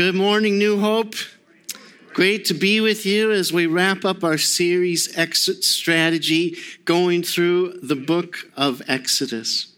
Good morning, New Hope. Great to be with you as we wrap up our series, Exit Strategy, going through the book of Exodus.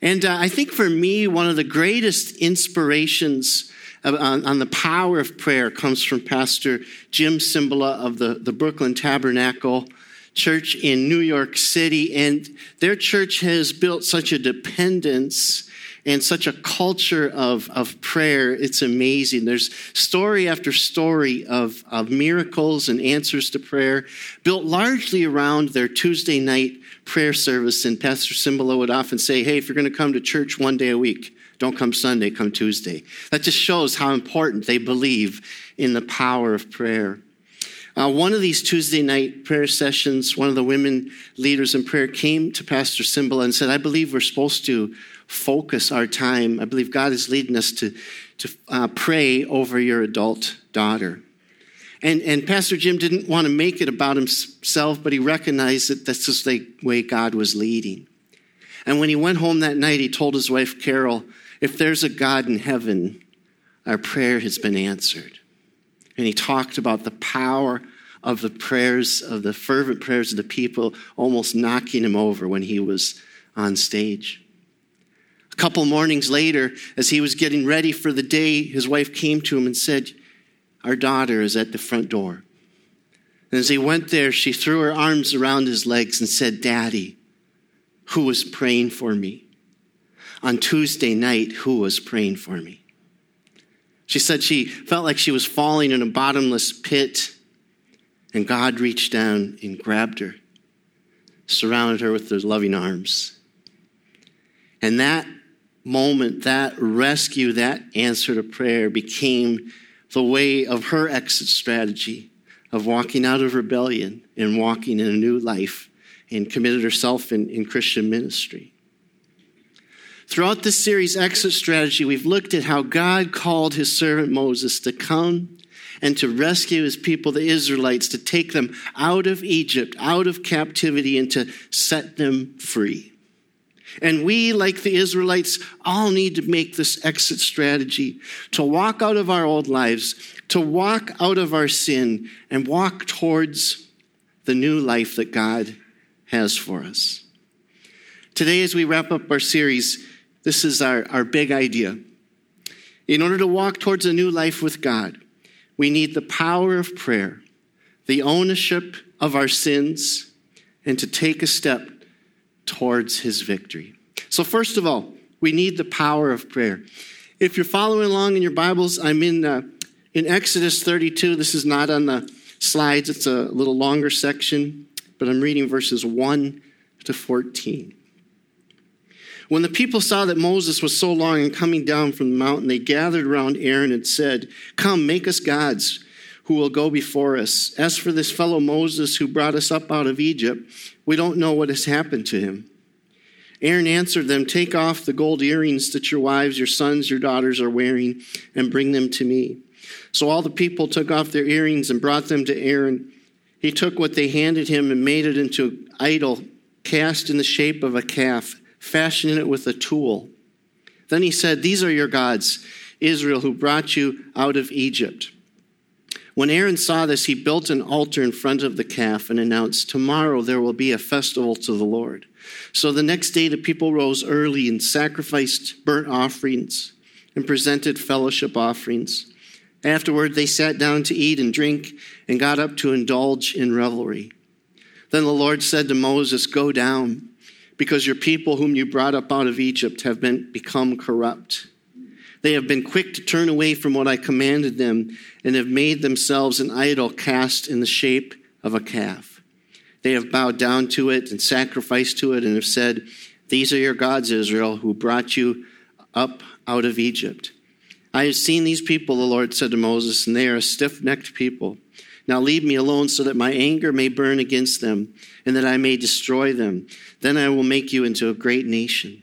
And uh, I think for me, one of the greatest inspirations on, on, the power of prayer comes from Pastor Jim Cymbala of the, the Brooklyn Tabernacle Church in New York City. And their church has built such a dependence and such a culture of, of prayer. It's amazing. There's story after story of, of miracles and answers to prayer built largely around their Tuesday night prayer service. And Pastor Cymbala would often say, Hey, if you're going to come to church one day a week, don't come Sunday, come Tuesday. That just shows how important they believe in the power of prayer. Uh, one of these Tuesday night prayer sessions, one of the women leaders in prayer came to Pastor Cymbala and said, I believe we're supposed to focus our time. I believe God is leading us to, to uh, pray over your adult daughter. And, and Pastor Jim didn't want to make it about himself, but he recognized that that's just the way God was leading. And when he went home that night, he told his wife, Carol, if there's a God in heaven, our prayer has been answered. And he talked about the power of the prayers, of the fervent prayers of the people, almost knocking him over when he was on stage. A couple mornings later, as he was getting ready for the day, his wife came to him and said, Our daughter is at the front door. And as he went there, she threw her arms around his legs and said, Daddy, who was praying for me? On Tuesday night, who was praying for me? She said she felt like she was falling in a bottomless pit, and God reached down and grabbed her, surrounded her with his loving arms. And that moment, that rescue, that answer to prayer became the way of her exit strategy of walking out of rebellion and walking in a new life and committed herself in, in Christian ministry. Throughout this series, Exit Strategy, we've looked at how God called his servant Moses to come and to rescue his people, the Israelites, to take them out of Egypt, out of captivity, and to set them free. And we, like the Israelites, all need to make this exit strategy to walk out of our old lives, to walk out of our sin, and walk towards the new life that God has for us. Today, as we wrap up our series, this is our, our big idea. In order to walk towards a new life with God, we need the power of prayer, the ownership of our sins, and to take a step towards his victory. So, first of all, we need the power of prayer. If you're following along in your Bibles, I'm in, uh, in Exodus 32. This is not on the slides, it's a little longer section, but I'm reading verses 1 to 14. When the people saw that Moses was so long in coming down from the mountain, they gathered around Aaron and said, Come, make us gods who will go before us. As for this fellow Moses who brought us up out of Egypt, we don't know what has happened to him. Aaron answered them, Take off the gold earrings that your wives, your sons, your daughters are wearing, and bring them to me. So all the people took off their earrings and brought them to Aaron. He took what they handed him and made it into an idol cast in the shape of a calf, fashioning it with a tool. Then he said, These are your gods, Israel, who brought you out of Egypt. When Aaron saw this, he built an altar in front of the calf and announced, Tomorrow there will be a festival to the Lord. So the next day the people rose early and sacrificed burnt offerings and presented fellowship offerings. Afterward, they sat down to eat and drink and got up to indulge in revelry. Then the Lord said to Moses, Go down, because your people whom you brought up out of Egypt have been, become corrupt. They have been quick to turn away from what I commanded them and have made themselves an idol cast in the shape of a calf. They have bowed down to it and sacrificed to it and have said, These are your gods, Israel, who brought you up out of Egypt. I have seen these people, the Lord said to Moses, and they are a stiff necked people. Now leave me alone so that my anger may burn against them and that I may destroy them. Then I will make you into a great nation.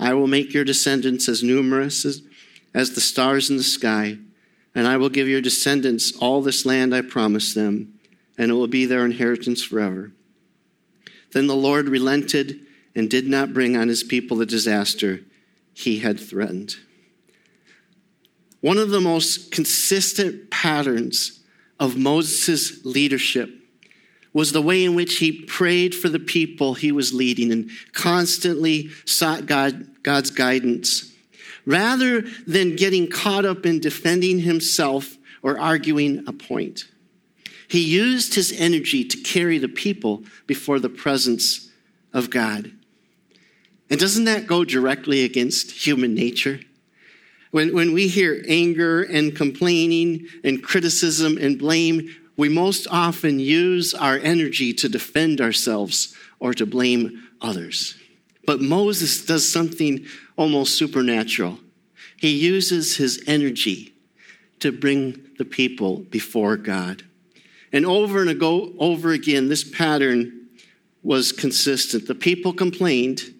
I will make your descendants as numerous as, as the stars in the sky, and I will give your descendants all this land I promised them, and it will be their inheritance forever. Then the Lord relented and did not bring on his people the disaster he had threatened. One of the most consistent patterns of Moses' leadership was the way in which he prayed for the people he was leading and constantly sought God, God's guidance. Rather than getting caught up in defending himself or arguing a point, he used his energy to carry the people before the presence of God. And doesn't that go directly against human nature? When, when we hear anger and complaining and criticism and blame, we most often use our energy to defend ourselves or to blame others. But Moses does something almost supernatural. He uses his energy to bring the people before God. And over and over again, this pattern was consistent. The people complained,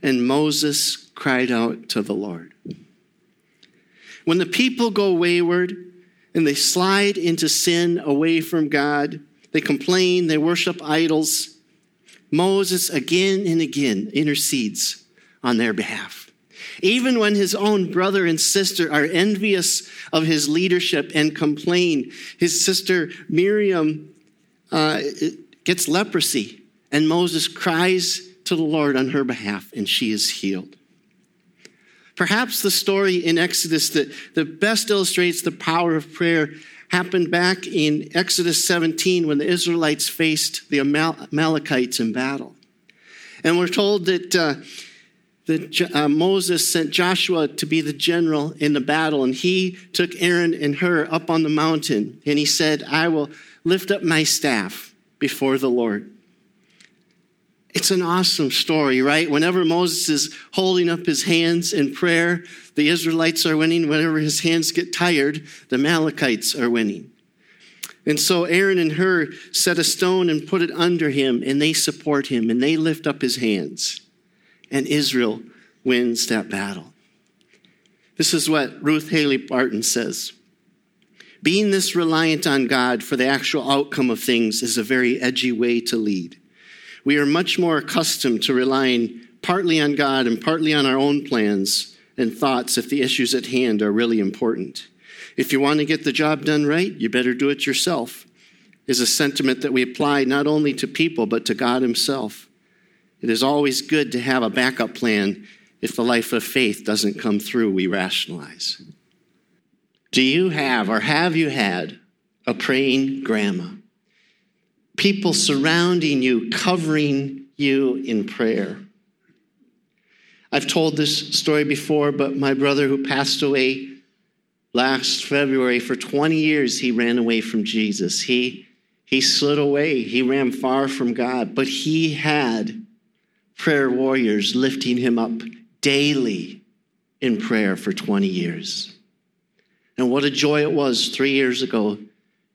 and Moses cried out to the Lord. When the people go wayward and they slide into sin away from God, they complain, they worship idols, Moses again and again intercedes on their behalf. Even when his own brother and sister are envious of his leadership and complain, his sister Miriam uh, gets leprosy, and Moses cries to the Lord on her behalf, and she is healed. Perhaps the story in Exodus that, that best illustrates the power of prayer happened back in Exodus 17 when the Israelites faced the Amalekites in battle. And we're told that, uh, that uh, Moses sent Joshua to be the general in the battle, and he took Aaron and Hur up on the mountain, and he said, I will lift up my staff before the Lord. It's an awesome story, right? Whenever Moses is holding up his hands in prayer, the Israelites are winning. Whenever his hands get tired, the Amalekites are winning. And so Aaron and Hur set a stone and put it under him, and they support him, and they lift up his hands. And Israel wins that battle. This is what Ruth Haley Barton says. Being this reliant on God for the actual outcome of things is a very edgy way to lead we are much more accustomed to relying partly on God and partly on our own plans and thoughts if the issues at hand are really important. If you want to get the job done right, you better do it yourself, is a sentiment that we apply not only to people, but to God Himself. It is always good to have a backup plan if the life of faith doesn't come through, we rationalize. Do you have or have you had a praying grandma? People surrounding you, covering you in prayer. I've told this story before, but my brother who passed away last February, for 20 years, he ran away from Jesus. He, he slid away, he ran far from God, but he had prayer warriors lifting him up daily in prayer for 20 years. And what a joy it was three years ago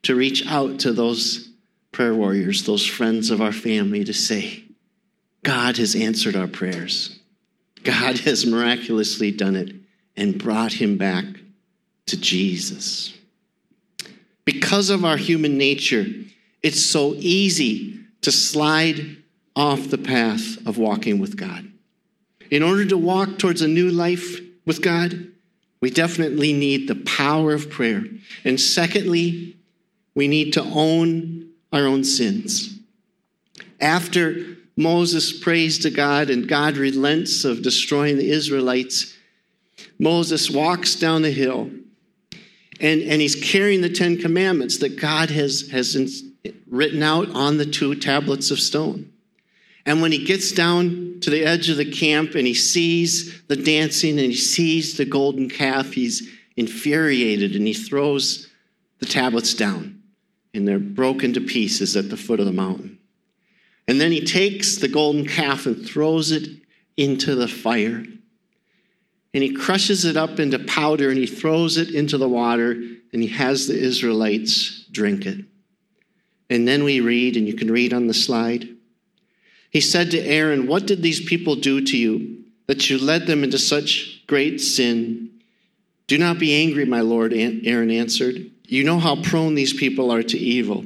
to reach out to those prayer warriors, those friends of our family, to say, God has answered our prayers. God has miraculously done it and brought him back to Jesus. Because of our human nature, it's so easy to slide off the path of walking with God. In order to walk towards a new life with God, we definitely need the power of prayer. And secondly, we need to own our own sins. After Moses prays to God and God relents of destroying the Israelites, Moses walks down the hill and, and he's carrying the Ten Commandments that God has, has written out on the two tablets of stone. And when he gets down to the edge of the camp and he sees the dancing and he sees the golden calf, he's infuriated and he throws the tablets down and they're broken to pieces at the foot of the mountain. And then he takes the golden calf and throws it into the fire. and he crushes it up into powder and he throws it into the water and he has the Israelites drink it. And then we read, and you can read on the slide. He said to Aaron, What did these people do to you that you led them into such great sin? Do not be angry, my Lord, Aaron answered. You know how prone these people are to evil.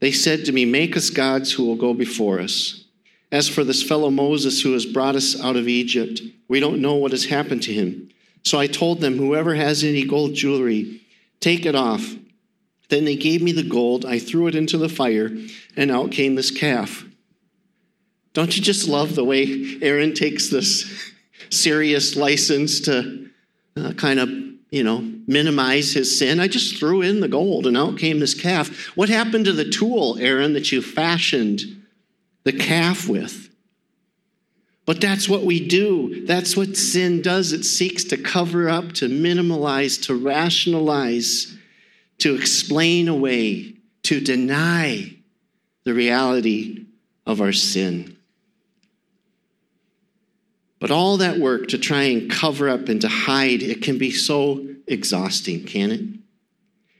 They said to me, Make us gods who will go before us. As for this fellow Moses who has brought us out of Egypt, we don't know what has happened to him. So I told them, Whoever has any gold jewelry, take it off. Then they gave me the gold. I threw it into the fire, and out came this calf. Don't you just love the way Aaron takes this serious license to uh, kind of, you know, minimize his sin? I just threw in the gold, and out came this calf. What happened to the tool, Aaron, that you fashioned the calf with? But that's what we do. That's what sin does. It seeks to cover up, to minimize, to rationalize to explain away, to deny the reality of our sin. But all that work to try and cover up and to hide, it can be so exhausting, can it?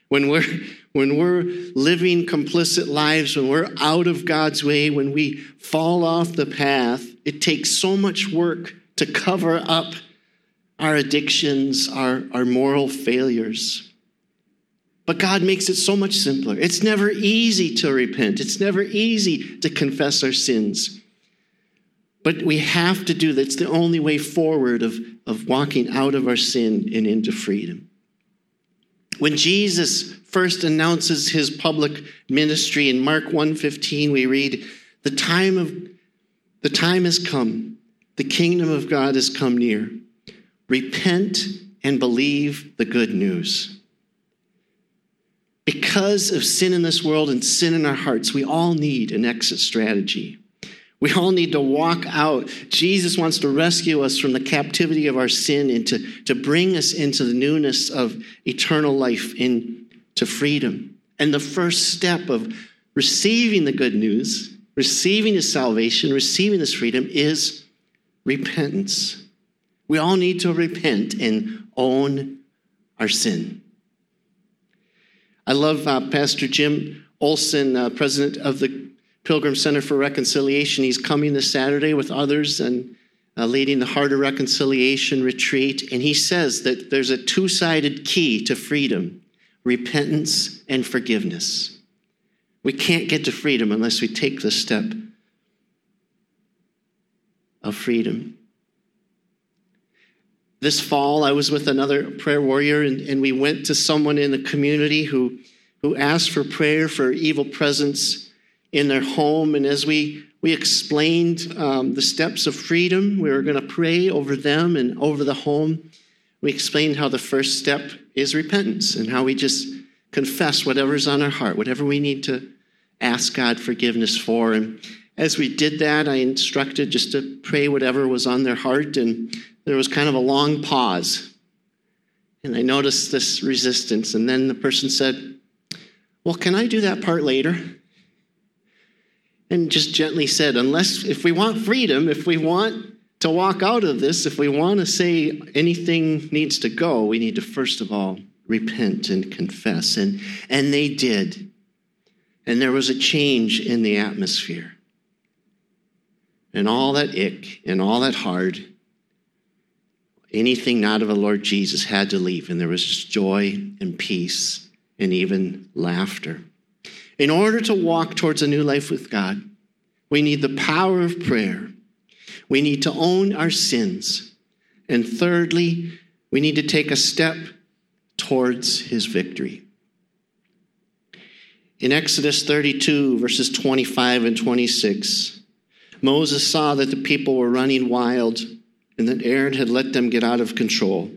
When we're, when we're living complicit lives, when we're out of God's way, when we fall off the path, it takes so much work to cover up our addictions, our, our moral failures. But God makes it so much simpler. It's never easy to repent, it's never easy to confess our sins. But we have to do that. It's the only way forward of, of walking out of our sin and into freedom. When Jesus first announces his public ministry in Mark 1:15 we read the time of the time has come the kingdom of God has come near repent and believe the good news because of sin in this world and sin in our hearts, we all need an exit strategy. We all need to walk out. Jesus wants to rescue us from the captivity of our sin and to, to bring us into the newness of eternal life, into freedom. And the first step of receiving the good news, receiving his salvation, receiving this freedom is repentance. We all need to repent and own our sin. I love uh, Pastor Jim Olson, uh, president of the Pilgrim Center for Reconciliation. He's coming this Saturday with others and uh, leading the Heart of Reconciliation retreat. And he says that there's a two sided key to freedom repentance and forgiveness. We can't get to freedom unless we take the step of freedom. This fall, I was with another prayer warrior, and, and we went to someone in the community who, who asked for prayer for evil presence in their home. And as we, we explained um, the steps of freedom, we were going to pray over them and over the home. We explained how the first step is repentance and how we just confess whatever's on our heart, whatever we need to ask God forgiveness for. And as we did that, I instructed just to pray whatever was on their heart. And there was kind of a long pause. And I noticed this resistance. And then the person said, Well, can I do that part later? And just gently said, Unless, if we want freedom, if we want to walk out of this, if we want to say anything needs to go, we need to first of all repent and confess. And, and they did. And there was a change in the atmosphere. And all that ick and all that hard anything not of the Lord Jesus had to leave, and there was just joy and peace and even laughter. In order to walk towards a new life with God, we need the power of prayer. We need to own our sins. And thirdly, we need to take a step towards his victory. In Exodus 32, verses 25 and 26, Moses saw that the people were running wild and that Aaron had let them get out of control,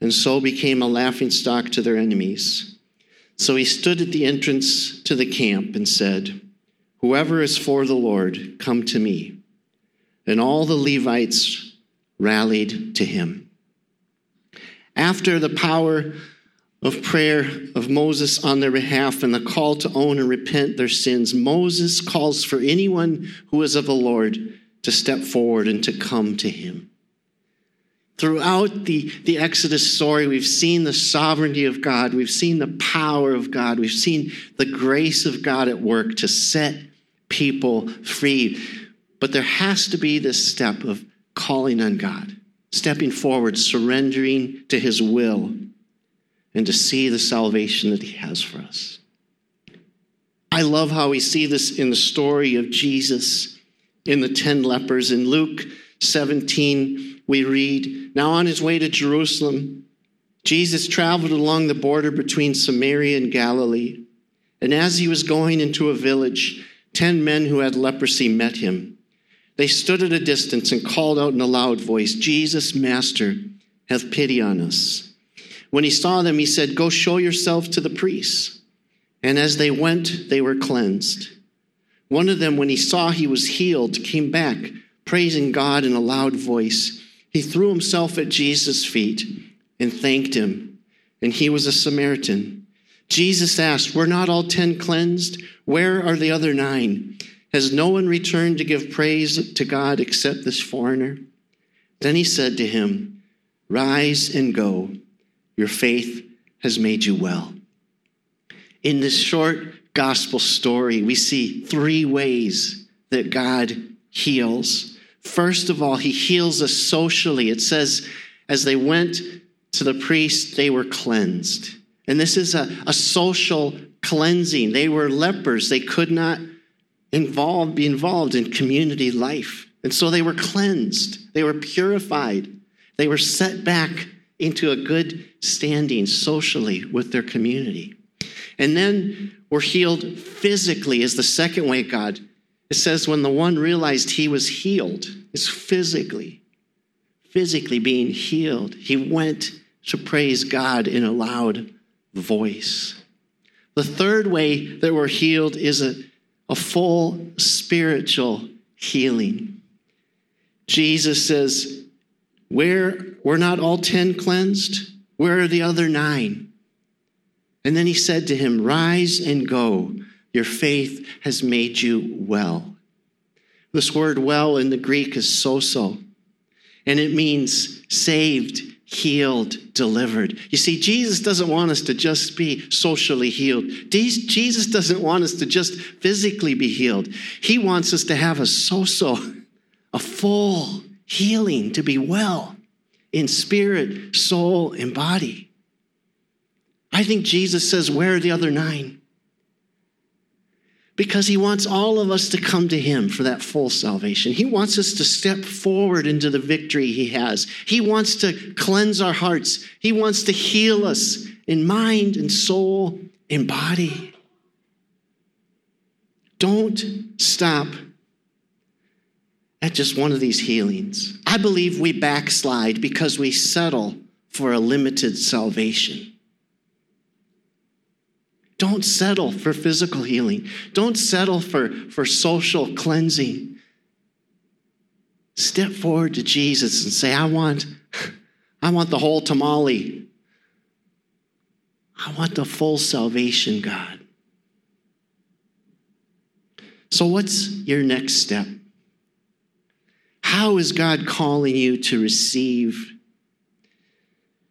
and so became a laughingstock to their enemies. So he stood at the entrance to the camp and said, Whoever is for the Lord, come to me. And all the Levites rallied to him. After the power of prayer of Moses on their behalf and the call to own and repent their sins, Moses calls for anyone who is of the Lord to step forward and to come to him. Throughout the, the Exodus story, we've seen the sovereignty of God. We've seen the power of God. We've seen the grace of God at work to set people free. But there has to be this step of calling on God, stepping forward, surrendering to his will, and to see the salvation that he has for us. I love how we see this in the story of Jesus in the 10 lepers. In Luke 17, we read, Now on his way to Jerusalem, Jesus traveled along the border between Samaria and Galilee. And as he was going into a village, ten men who had leprosy met him. They stood at a distance and called out in a loud voice, Jesus, Master, have pity on us. When he saw them, he said, Go show yourself to the priests. And as they went, they were cleansed. One of them, when he saw he was healed, came back, praising God in a loud voice. He threw himself at Jesus' feet and thanked him. And he was a Samaritan. Jesus asked, Were not all ten cleansed? Where are the other nine? Has no one returned to give praise to God except this foreigner? Then he said to him, Rise and go. Your faith has made you well. In this short gospel story, we see three ways that God heals. First of all, he heals us socially. It says, as they went to the priest, they were cleansed. And this is a, a social cleansing. They were lepers. They could not involve, be involved in community life. And so they were cleansed. They were purified. They were set back into a good standing socially with their community. And then were healed physically as the second way God it says when the one realized he was healed, is physically, physically being healed, he went to praise God in a loud voice. The third way that we're healed is a, a full spiritual healing. Jesus says, Where were not all ten cleansed? Where are the other nine? And then he said to him, Rise and go. Your faith has made you well. This word well in the Greek is sozo, and it means saved, healed, delivered. You see, Jesus doesn't want us to just be socially healed. Jesus doesn't want us to just physically be healed. He wants us to have a sozo, a full healing, to be well in spirit, soul, and body. I think Jesus says, Where are the other nine? Because he wants all of us to come to him for that full salvation. He wants us to step forward into the victory he has. He wants to cleanse our hearts. He wants to heal us in mind and soul and body. Don't stop at just one of these healings. I believe we backslide because we settle for a limited salvation. Don't settle for physical healing. Don't settle for, for social cleansing. Step forward to Jesus and say, I want, I want the whole tamale. I want the full salvation, God. So, what's your next step? How is God calling you to receive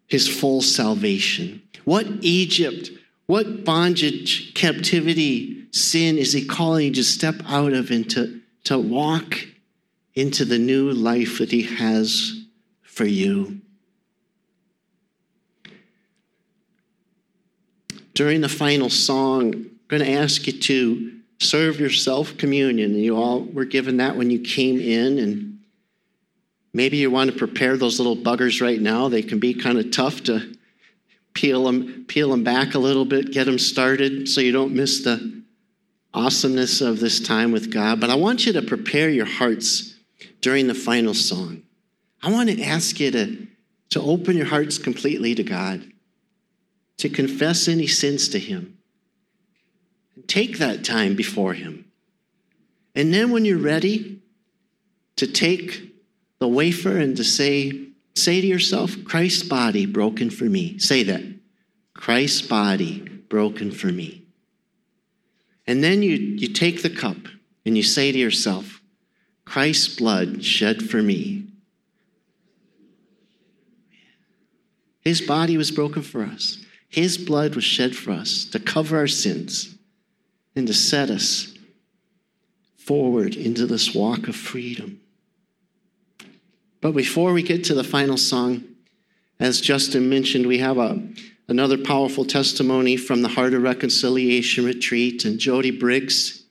his full salvation? What Egypt what bondage, captivity, sin is he calling you to step out of and to, to walk into the new life that he has for you? During the final song, I'm going to ask you to serve yourself communion. You all were given that when you came in, and maybe you want to prepare those little buggers right now. They can be kind of tough to peel them, peel them back a little bit, get them started so you don't miss the awesomeness of this time with God. But I want you to prepare your hearts during the final song. I want to ask you to, to open your hearts completely to God, to confess any sins to Him. Take that time before Him. And then when you're ready to take the wafer and to say, Say to yourself, Christ's body broken for me. Say that. Christ's body broken for me. And then you, you take the cup and you say to yourself, Christ's blood shed for me. His body was broken for us. His blood was shed for us to cover our sins and to set us forward into this walk of freedom. But before we get to the final song, as Justin mentioned, we have a, another powerful testimony from the Heart of Reconciliation retreat. And Jody Briggs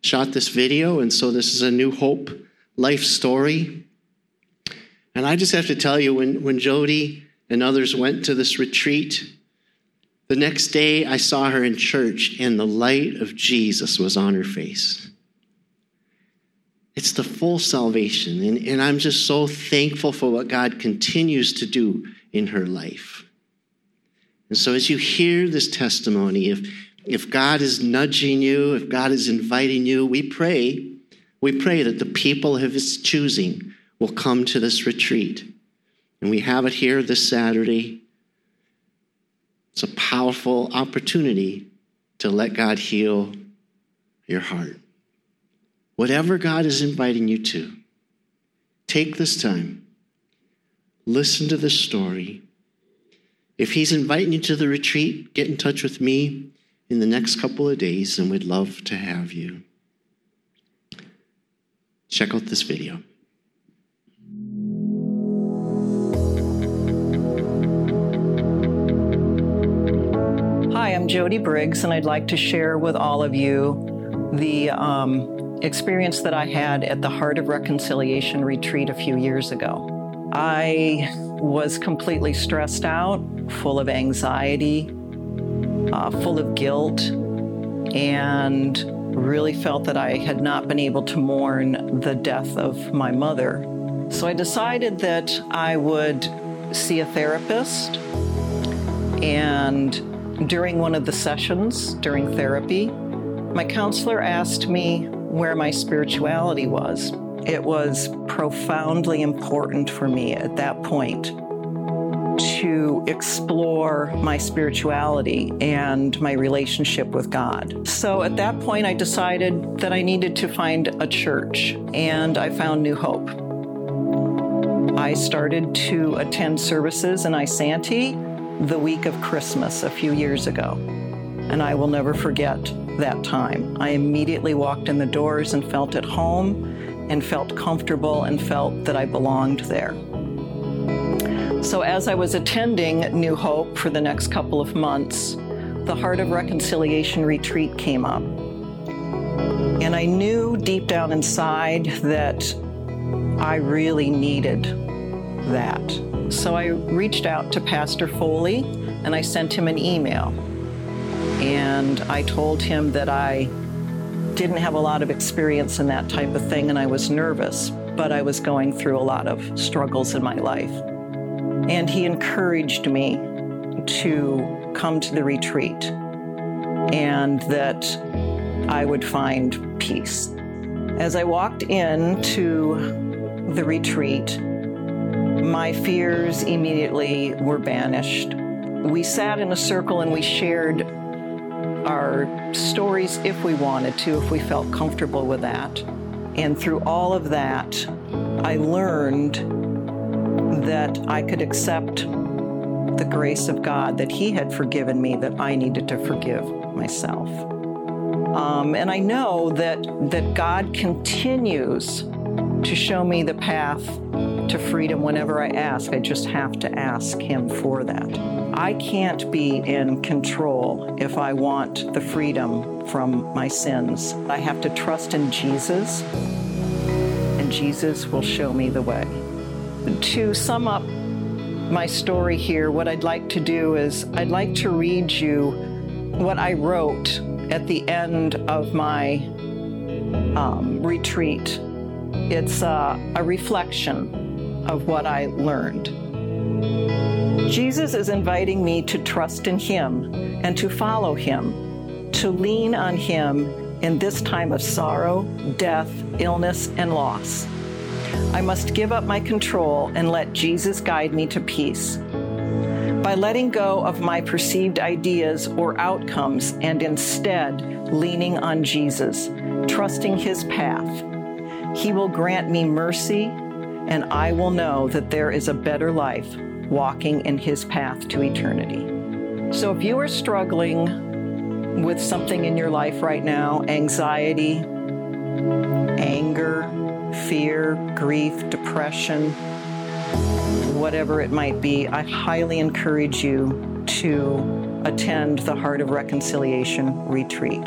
shot this video. And so this is a New Hope life story. And I just have to tell you, when, when Jody and others went to this retreat, the next day I saw her in church and the light of Jesus was on her face. It's the full salvation. And, and I'm just so thankful for what God continues to do in her life. And so as you hear this testimony, if, if God is nudging you, if God is inviting you, we pray, we pray that the people of his choosing will come to this retreat. And we have it here this Saturday. It's a powerful opportunity to let God heal your heart. Whatever God is inviting you to, take this time, listen to this story. If He's inviting you to the retreat, get in touch with me in the next couple of days, and we'd love to have you. Check out this video. Hi, I'm Jody Briggs, and I'd like to share with all of you the um, experience that I had at the Heart of Reconciliation retreat a few years ago. I was completely stressed out, full of anxiety, uh, full of guilt, and really felt that I had not been able to mourn the death of my mother. So I decided that I would see a therapist and during one of the sessions during therapy, my counselor asked me where my spirituality was. It was profoundly important for me at that point to explore my spirituality and my relationship with God. So at that point, I decided that I needed to find a church, and I found New Hope. I started to attend services in Isanti the week of Christmas a few years ago, and I will never forget that time. I immediately walked in the doors and felt at home and felt comfortable and felt that I belonged there. So, as I was attending New Hope for the next couple of months, the Heart of Reconciliation retreat came up. And I knew deep down inside that I really needed that. So I reached out to Pastor Foley and I sent him an email. And I told him that I didn't have a lot of experience in that type of thing and I was nervous, but I was going through a lot of struggles in my life. And he encouraged me to come to the retreat and that I would find peace. As I walked into the retreat, my fears immediately were banished. We sat in a circle and we shared our stories if we wanted to, if we felt comfortable with that. And through all of that, I learned that I could accept the grace of God, that He had forgiven me, that I needed to forgive myself. Um, and I know that, that God continues to show me the path to freedom whenever I ask. I just have to ask Him for that. I can't be in control if I want the freedom from my sins. I have to trust in Jesus, and Jesus will show me the way. To sum up my story here, what I'd like to do is I'd like to read you what I wrote at the end of my um, retreat it's a, a reflection of what I learned. Jesus is inviting me to trust in Him and to follow Him, to lean on Him in this time of sorrow, death, illness, and loss. I must give up my control and let Jesus guide me to peace. By letting go of my perceived ideas or outcomes and instead leaning on Jesus, trusting His path, he will grant me mercy, and I will know that there is a better life walking in His path to eternity. So if you are struggling with something in your life right now anxiety, anger, fear, grief, depression, whatever it might be, I highly encourage you to attend the Heart of Reconciliation retreat.